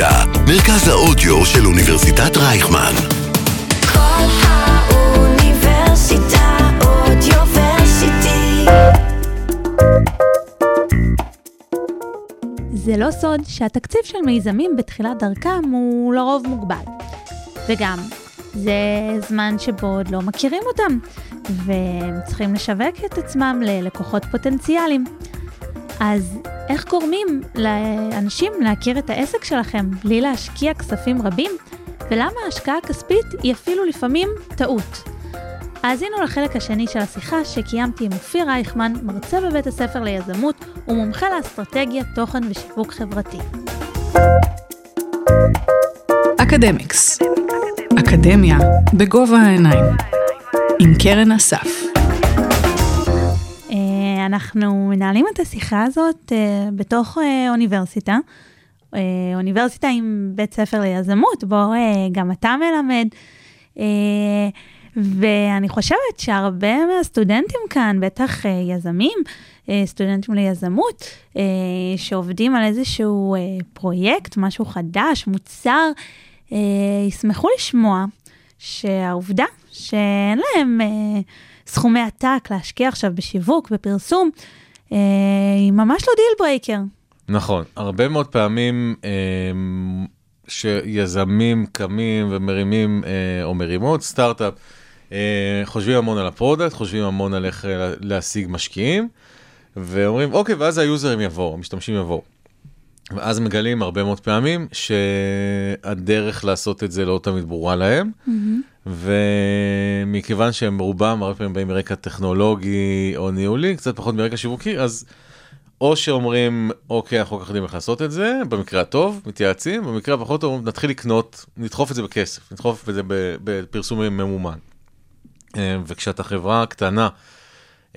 אוניברסיטה, מרכז האודיו של אוניברסיטת רייכמן. כל האוניברסיטה אודיוורסיטי. זה לא סוד שהתקציב של מיזמים בתחילת דרכם הוא לרוב מוגבל. וגם, זה זמן שבו עוד לא מכירים אותם, והם צריכים לשווק את עצמם ללקוחות פוטנציאליים. אז איך גורמים לאנשים להכיר את העסק שלכם בלי להשקיע כספים רבים? ולמה ההשקעה הכספית היא אפילו לפעמים טעות? האזינו לחלק השני של השיחה שקיימתי עם אופיר רייכמן, מרצה בבית הספר ליזמות ומומחה לאסטרטגיה, תוכן ושיווק חברתי. אקדמיקס, אקדמיה בגובה העיניים, עם קרן אסף. אנחנו מנהלים את השיחה הזאת אה, בתוך אה, אוניברסיטה, אה, אוניברסיטה עם בית ספר ליזמות, בו אה, גם אתה מלמד. אה, ואני חושבת שהרבה מהסטודנטים כאן, בטח אה, יזמים, אה, סטודנטים ליזמות, אה, שעובדים על איזשהו אה, פרויקט, משהו חדש, מוצר, אה, ישמחו לשמוע שהעובדה שאין להם אה, סכומי עתק להשקיע עכשיו בשיווק, בפרסום, אה, היא ממש לא deal breaker. נכון, הרבה מאוד פעמים אה, שיזמים קמים ומרימים אה, או מרימות, סטארט-אפ, אה, חושבים המון על ה product, חושבים המון על איך אה, להשיג משקיעים, ואומרים, אוקיי, ואז היוזרים יבואו, המשתמשים יבואו. ואז מגלים הרבה מאוד פעמים שהדרך לעשות את זה לא תמיד ברורה להם, ומכיוון שהם רובם הרבה פעמים באים מרקע טכנולוגי או ניהולי, קצת פחות מרקע שיווקי, אז או שאומרים, אוקיי, אנחנו כל כך יודעים איך לעשות את זה, במקרה הטוב, מתייעצים, במקרה הפחות טוב, נתחיל לקנות, נדחוף את זה בכסף, נדחוף את זה בפרסום ממומן. אה, וכשאתה חברה קטנה,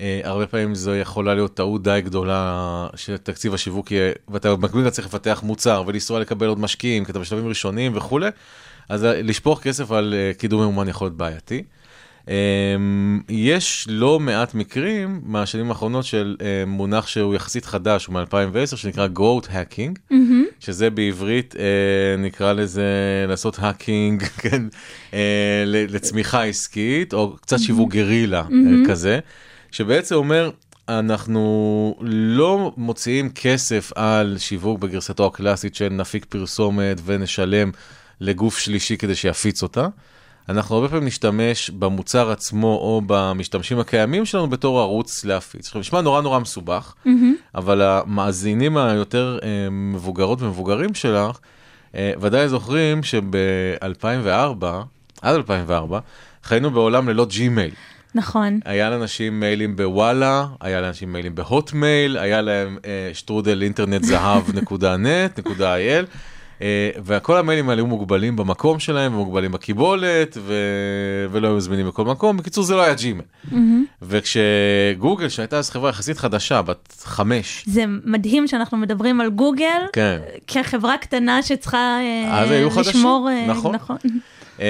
אה, הרבה פעמים זו יכולה להיות טעות די גדולה שתקציב השיווק יהיה, ואתה במקביל צריך לפתח מוצר ולנסוע לקבל עוד משקיעים, כי אתה בשלבים ראשונים וכולי, אז לשפוך כסף על אה, קידום ממומן יכול להיות בעייתי. Um, יש לא מעט מקרים מהשנים האחרונות של uh, מונח שהוא יחסית חדש, הוא מ-2010, שנקרא growth hacking, mm-hmm. שזה בעברית uh, נקרא לזה לעשות האקינג, כן, uh, לצמיחה עסקית, או קצת שיווק גרילה mm-hmm. כזה, שבעצם אומר, אנחנו לא מוציאים כסף על שיווק בגרסתו הקלאסית של נפיק פרסומת ונשלם לגוף שלישי כדי שיפיץ אותה. אנחנו הרבה פעמים נשתמש במוצר עצמו או במשתמשים הקיימים שלנו בתור ערוץ להפיץ. עכשיו, נשמע נורא נורא מסובך, mm-hmm. אבל המאזינים היותר אה, מבוגרות ומבוגרים שלך, אה, ודאי זוכרים שב-2004, עד 2004, חיינו בעולם ללא ג'ימייל. נכון. היה לאנשים מיילים בוואלה, היה לאנשים מיילים בהוטמייל, היה להם אה, שטרודל אינטרנט זהב נקודה נט, נקודה IL. Uh, וכל המיילים האלה היו מוגבלים במקום שלהם ומוגבלים בקיבולת ו... ולא היו זמינים בכל מקום. בקיצור זה לא היה ג'ימל. Mm-hmm. וכשגוגל שהייתה אז חברה יחסית חדשה בת חמש. זה מדהים שאנחנו מדברים על גוגל כן. כחברה קטנה שצריכה אז היו חדשים, לשמור. Uh, נכון. נכון. Um,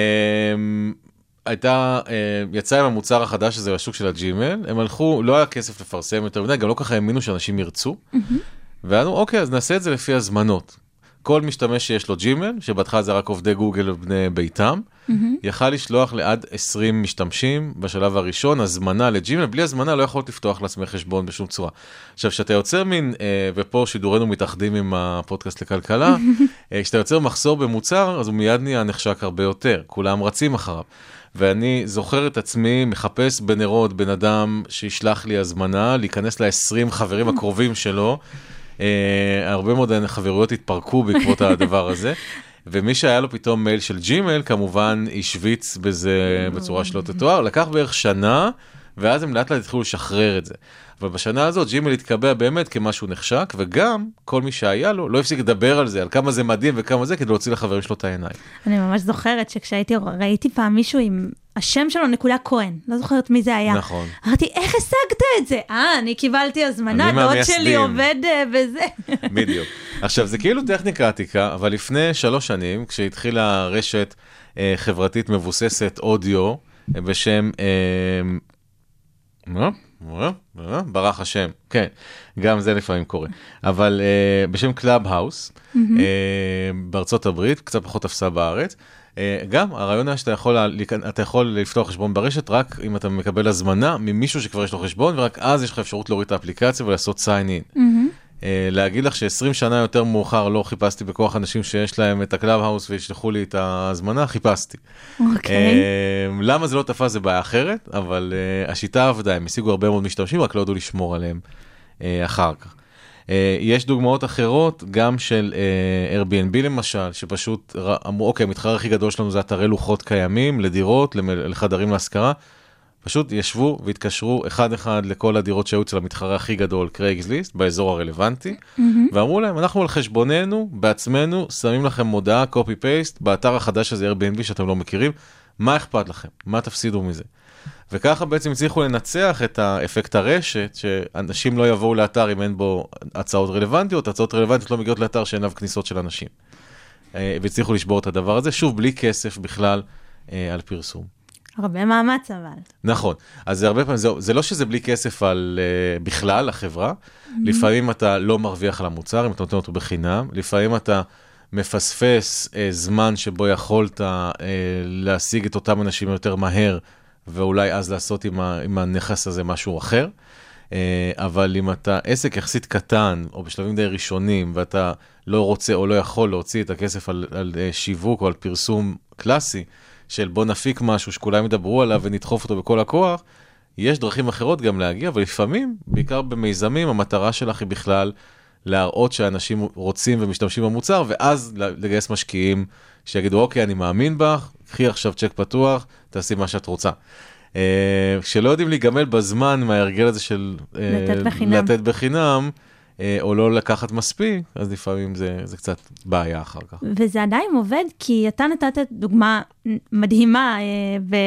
הייתה, uh, יצא עם המוצר החדש הזה לשוק של הג'ימל, הם הלכו, לא היה כסף לפרסם יותר מדי, גם לא ככה האמינו שאנשים ירצו. Mm-hmm. ואז אמרו, אוקיי, אז נעשה את זה לפי הזמנות. כל משתמש שיש לו ג'ימל, שבהתחלה זה רק עובדי גוגל ובני ביתם, mm-hmm. יכל לשלוח לעד 20 משתמשים בשלב הראשון, הזמנה לג'ימל, בלי הזמנה לא יכולת לפתוח לעצמך חשבון בשום צורה. עכשיו, כשאתה יוצר מין, אה, ופה שידורנו מתאחדים עם הפודקאסט לכלכלה, אה, כשאתה יוצר מחסור במוצר, אז הוא מיד נהיה נחשק הרבה יותר, כולם רצים אחריו. ואני זוכר את עצמי מחפש בנרות בן אדם שישלח לי הזמנה, להיכנס ל-20 חברים הקרובים שלו. Uh, הרבה מאוד חברויות התפרקו בעקבות הדבר הזה. ומי שהיה לו פתאום מייל של ג'ימל, כמובן השוויץ בזה בצורה שלא תתואר, לקח בערך שנה, ואז הם לאט לאט התחילו לשחרר את זה. אבל בשנה הזאת ג'ימל התקבע באמת כמשהו נחשק, וגם כל מי שהיה לו לא הפסיק לדבר על זה, על כמה זה מדהים וכמה זה, כדי להוציא לחברים שלו את העיניים. אני ממש זוכרת שכשהייתי, ראיתי פעם מישהו עם השם שלו נקודה כהן, לא זוכרת מי זה היה. נכון. אמרתי, איך השגת את זה? אה, אני קיבלתי הזמנה, אני דוד. שלי עובד אה, בזה. בדיוק. עכשיו, זה כאילו טכניקה עתיקה, אבל לפני שלוש שנים, כשהתחילה רשת אה, חברתית מבוססת אודיו, אה, בשם, אה? אה, אה, ברח השם, כן, גם זה לפעמים קורה. אבל אה, בשם Clubhouse, אה, בארצות הברית, קצת פחות תפסה בארץ. אה, גם הרעיון היה שאתה יכול, לה- אתה יכול לפתוח חשבון ברשת רק אם אתה מקבל הזמנה ממישהו שכבר יש לו חשבון, ורק אז יש לך אפשרות להוריד את האפליקציה ולעשות sign in. אה, להגיד לך ש-20 שנה יותר מאוחר לא חיפשתי בכוח אנשים שיש להם את ה Clubhouse וישלחו לי את ההזמנה, חיפשתי. אוקיי. אה, למה זה לא תפס זה בעיה אחרת, אבל אה, השיטה עבדה, הם השיגו הרבה מאוד משתמשים, רק לא ידעו לשמור עליהם אה, אחר כך. אה, יש דוגמאות אחרות, גם של אה, Airbnb למשל, שפשוט אמרו, אוקיי, המתחרה הכי גדול שלנו זה אתרי לוחות קיימים, לדירות, לחדרים להשכרה. פשוט ישבו והתקשרו אחד-אחד לכל הדירות שהיו אצל המתחרה הכי גדול, קרייגסליסט, באזור הרלוונטי, ואמרו להם, אנחנו על חשבוננו, בעצמנו, שמים לכם מודעה, copy-paste, באתר החדש הזה, Airbnb, שאתם לא מכירים, מה אכפת לכם? מה תפסידו מזה? וככה בעצם הצליחו לנצח את האפקט הרשת, שאנשים לא יבואו לאתר אם אין בו הצעות רלוונטיות, הצעות רלוונטיות לא מגיעות לאתר שאין אליו כניסות של אנשים. אה, והצליחו לשבור את הדבר הזה, שוב, בלי כסף בכלל אה, על פרסום. הרבה מאמץ אבל. נכון, אז הרבה פעמים, זה, זה לא שזה בלי כסף על uh, בכלל, החברה, לפעמים אתה לא מרוויח על המוצר, אם אתה נותן אותו בחינם, לפעמים אתה מפספס uh, זמן שבו יכולת uh, להשיג את אותם אנשים יותר מהר, ואולי אז לעשות עם, ה, עם הנכס הזה משהו אחר. Uh, אבל אם אתה עסק יחסית קטן, או בשלבים די ראשונים, ואתה לא רוצה או לא יכול להוציא את הכסף על, על uh, שיווק או על פרסום קלאסי, של בוא נפיק משהו שכולם ידברו עליו ונדחוף אותו בכל הכוח, יש דרכים אחרות גם להגיע, ולפעמים, בעיקר במיזמים, המטרה שלך היא בכלל להראות שאנשים רוצים ומשתמשים במוצר, ואז לגייס משקיעים שיגידו, אוקיי, אני מאמין בך, קחי עכשיו צ'ק פתוח, תעשי מה שאת רוצה. אה, כשלא יודעים להיגמל בזמן מההרגל הזה של אה, לתת בחינם. לתת בחינם, או לא לקחת מספיק, אז לפעמים זה, זה קצת בעיה אחר כך. וזה עדיין עובד, כי אתה נתת דוגמה מדהימה אה,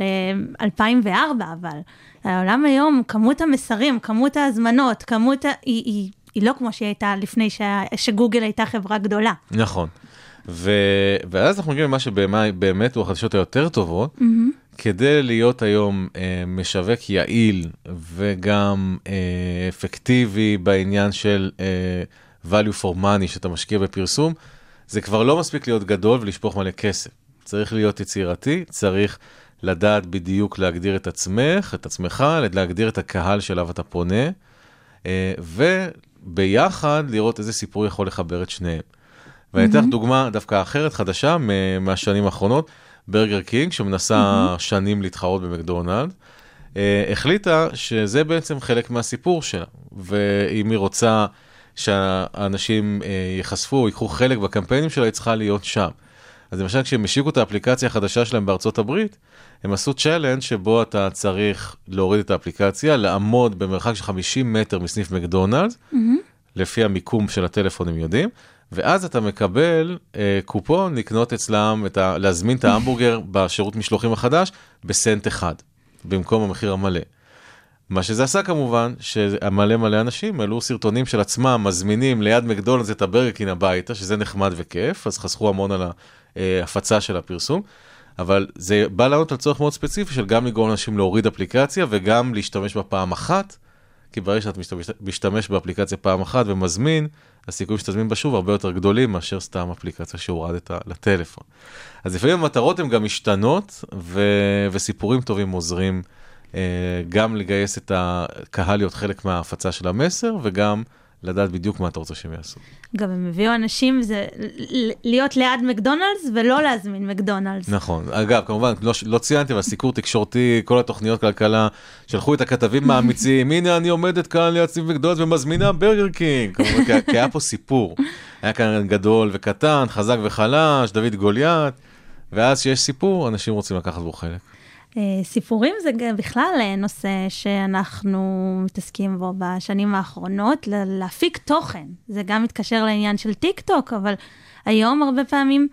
אה, 2004, אבל העולם היום, כמות המסרים, כמות ההזמנות, כמות ה... היא, היא, היא לא כמו שהיא הייתה לפני שה... שגוגל הייתה חברה גדולה. נכון. ו... ואז אנחנו מגיעים למה שבאמת הוא החדשות היותר טובות, כדי להיות היום אה, משווק יעיל וגם אה, אפקטיבי בעניין של אה, value for money שאתה משקיע בפרסום, זה כבר לא מספיק להיות גדול ולשפוך מלא כסף. צריך להיות יצירתי, צריך לדעת בדיוק להגדיר את עצמך, את עצמך, להגדיר את הקהל שאליו אתה פונה, אה, וביחד לראות איזה סיפור יכול לחבר את שניהם. ואני אתן לך דוגמה דווקא אחרת, חדשה, מהשנים האחרונות, ברגר קינג, שמנסה שנים להתחרות במקדונלד, אה, החליטה שזה בעצם חלק מהסיפור שלה, ואם היא רוצה שהאנשים אה, ייחשפו, ייקחו חלק בקמפיינים שלה, היא צריכה להיות שם. אז למשל, כשהם השיקו את האפליקציה החדשה שלהם בארצות הברית, הם עשו challenge שבו אתה צריך להוריד את האפליקציה, לעמוד במרחק של 50 מטר מסניף מקדונלדס, לפי המיקום של הטלפון הם יודעים, ואז אתה מקבל אה, קופון לקנות אצלם, את ה, להזמין את ההמבורגר בשירות משלוחים החדש בסנט אחד, במקום המחיר המלא. מה שזה עשה כמובן, שמלא מלא אנשים העלו סרטונים של עצמם, מזמינים ליד מקדונלדס את הברקין הביתה, שזה נחמד וכיף, אז חסכו המון על ההפצה של הפרסום, אבל זה בא לענות על צורך מאוד ספציפי של גם לגרום לאנשים להוריד אפליקציה וגם להשתמש בה פעם אחת, כי ברגע שאתה משתמש, משתמש באפליקציה פעם אחת ומזמין, הסיכויים שתזמין בה שוב הרבה יותר גדולים מאשר סתם אפליקציה שהורדת לטלפון. אז לפעמים המטרות הן גם משתנות, ו... וסיפורים טובים עוזרים אה, גם לגייס את הקהל להיות חלק מההפצה של המסר, וגם לדעת בדיוק מה אתה רוצה שהם יעשו. גם הם הביאו אנשים, זה להיות ליד מקדונלדס ולא להזמין מקדונלדס. נכון. אגב, כמובן, לא, לא ציינתי, אבל סיקור תקשורתי, כל התוכניות כלכלה, שלחו את הכתבים האמיצים, הנה אני עומדת כאן ליד סניף מקדונלדס ומזמינה ברגר קינג. כמובן, כי, כי היה פה סיפור. היה כאן גדול וקטן, חזק וחלש, דוד גוליית, ואז כשיש סיפור, אנשים רוצים לקחת בו חלק. אה, סיפורים זה בכלל אה, נושא שאנחנו מתעסקים בו בשנים האחרונות, להפיק תוכן. זה גם מתקשר לעניין של טיק טוק, אבל היום הרבה פעמים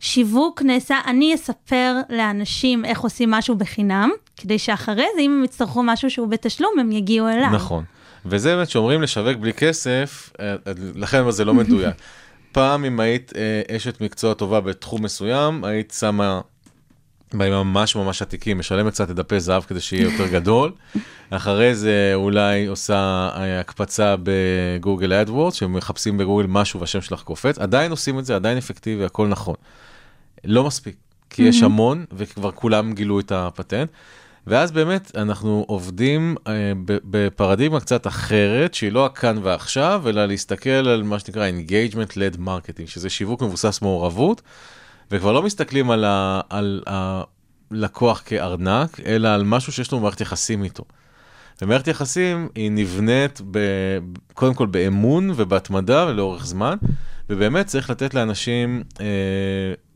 שיווק נעשה, אני אספר לאנשים איך עושים משהו בחינם, כדי שאחרי זה, אם הם יצטרכו משהו שהוא בתשלום, הם יגיעו אליי. נכון. וזה באמת שאומרים לשווק בלי כסף, אה, לכן אבל זה לא מדויק. פעם אם היית אה, אשת מקצוע טובה בתחום מסוים, היית שמה ממש ממש עתיקים, משלמת קצת את דפי זהב כדי שיהיה יותר גדול. אחרי זה אולי עושה אה, הקפצה ב Google AdWords, שמחפשים בגוגל משהו והשם שלך קופץ, עדיין עושים את זה, עדיין אפקטיבי, הכל נכון. לא מספיק, כי יש המון, וכבר כולם גילו את הפטנט. ואז באמת אנחנו עובדים אה, בפרדיגמה קצת אחרת, שהיא לא הכאן ועכשיו, אלא להסתכל על מה שנקרא engagement led marketing, שזה שיווק מבוסס מעורבות, וכבר לא מסתכלים על, הלקוח כארנק, אלא על משהו שיש לנו מערכת יחסים איתו. ומערכת יחסים היא נבנית ב, קודם כל באמון ובהתמדה ולאורך זמן, ובאמת צריך לתת לאנשים אה,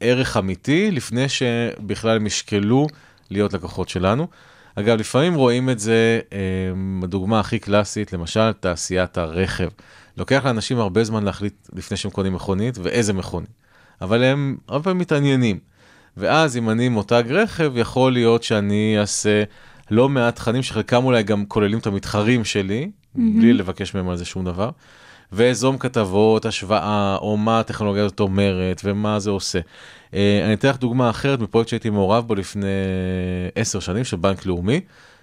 ערך אמיתי לפני שבכלל הם ישקלו להיות לקוחות שלנו. אגב, לפעמים רואים את זה, אה, הדוגמה הכי קלאסית, למשל, תעשיית הרכב. לוקח לאנשים הרבה זמן להחליט לפני שהם קונים מכונית, ואיזה מכונית. אבל הם הרבה פעמים מתעניינים. ואז אם אני מותג רכב, יכול להיות שאני אעשה לא מעט תכנים שחלקם אולי גם כוללים את המתחרים שלי, mm-hmm. בלי לבקש מהם על זה שום דבר. ואזום כתבות, השוואה, או מה הטכנולוגיה הזאת אומרת, ומה זה עושה. אה, אני אתן לך דוגמה אחרת מפרויקט שהייתי מעורב בו לפני עשר שנים, של בנק לאומי,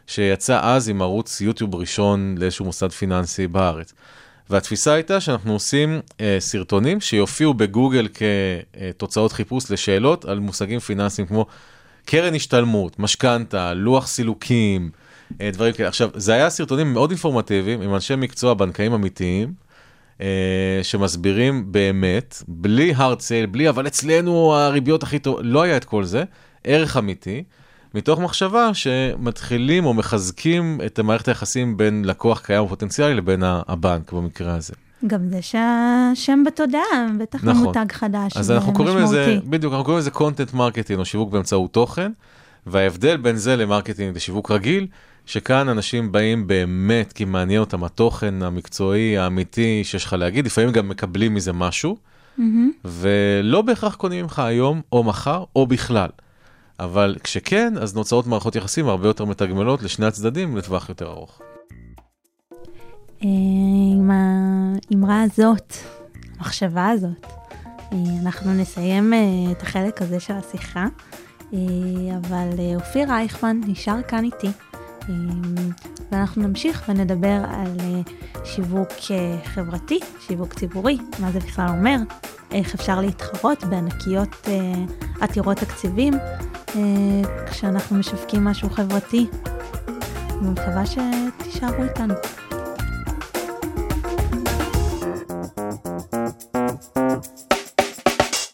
שיצא אז עם ערוץ יוטיוב ראשון לאיזשהו מוסד פיננסי בארץ. והתפיסה הייתה שאנחנו עושים אה, סרטונים שיופיעו בגוגל כתוצאות חיפוש לשאלות על מושגים פיננסיים כמו קרן השתלמות, משכנתה, לוח סילוקים, אה, דברים כאלה. עכשיו, זה היה סרטונים מאוד אינפורמטיביים עם אנשי מקצוע בנקאים אמיתיים, אה, שמסבירים באמת, בלי hard sale, בלי אבל אצלנו הריביות הכי טוב, לא היה את כל זה, ערך אמיתי. מתוך מחשבה שמתחילים או מחזקים את מערכת היחסים בין לקוח קיים ופוטנציאלי לבין הבנק במקרה הזה. גם זה שהשם בתודעה, בטח נכון. ממותג חדש, אז אנחנו קוראים לזה. בדיוק, אנחנו קוראים לזה content marketing או שיווק באמצעות תוכן, וההבדל בין זה ל marketing לשיווק רגיל, שכאן אנשים באים באמת כי מעניין אותם התוכן המקצועי, האמיתי שיש לך להגיד, לפעמים גם מקבלים מזה משהו, ולא בהכרח קונים ממך היום או מחר או בכלל. אבל כשכן, אז נוצרות מערכות יחסים הרבה יותר מתגמלות לשני הצדדים לטווח יותר ארוך. אה, עם האמרה הזאת, המחשבה הזאת, אה, אנחנו נסיים אה, את החלק הזה של השיחה, אבל אופיר רייכמן נשאר כאן איתי, ואנחנו נמשיך ונדבר על שיווק חברתי, שיווק ציבורי, מה זה בכלל אומר, איך אפשר להתחרות בענקיות עתירות תקציבים כשאנחנו משווקים משהו חברתי. אני מקווה שתישארו איתנו.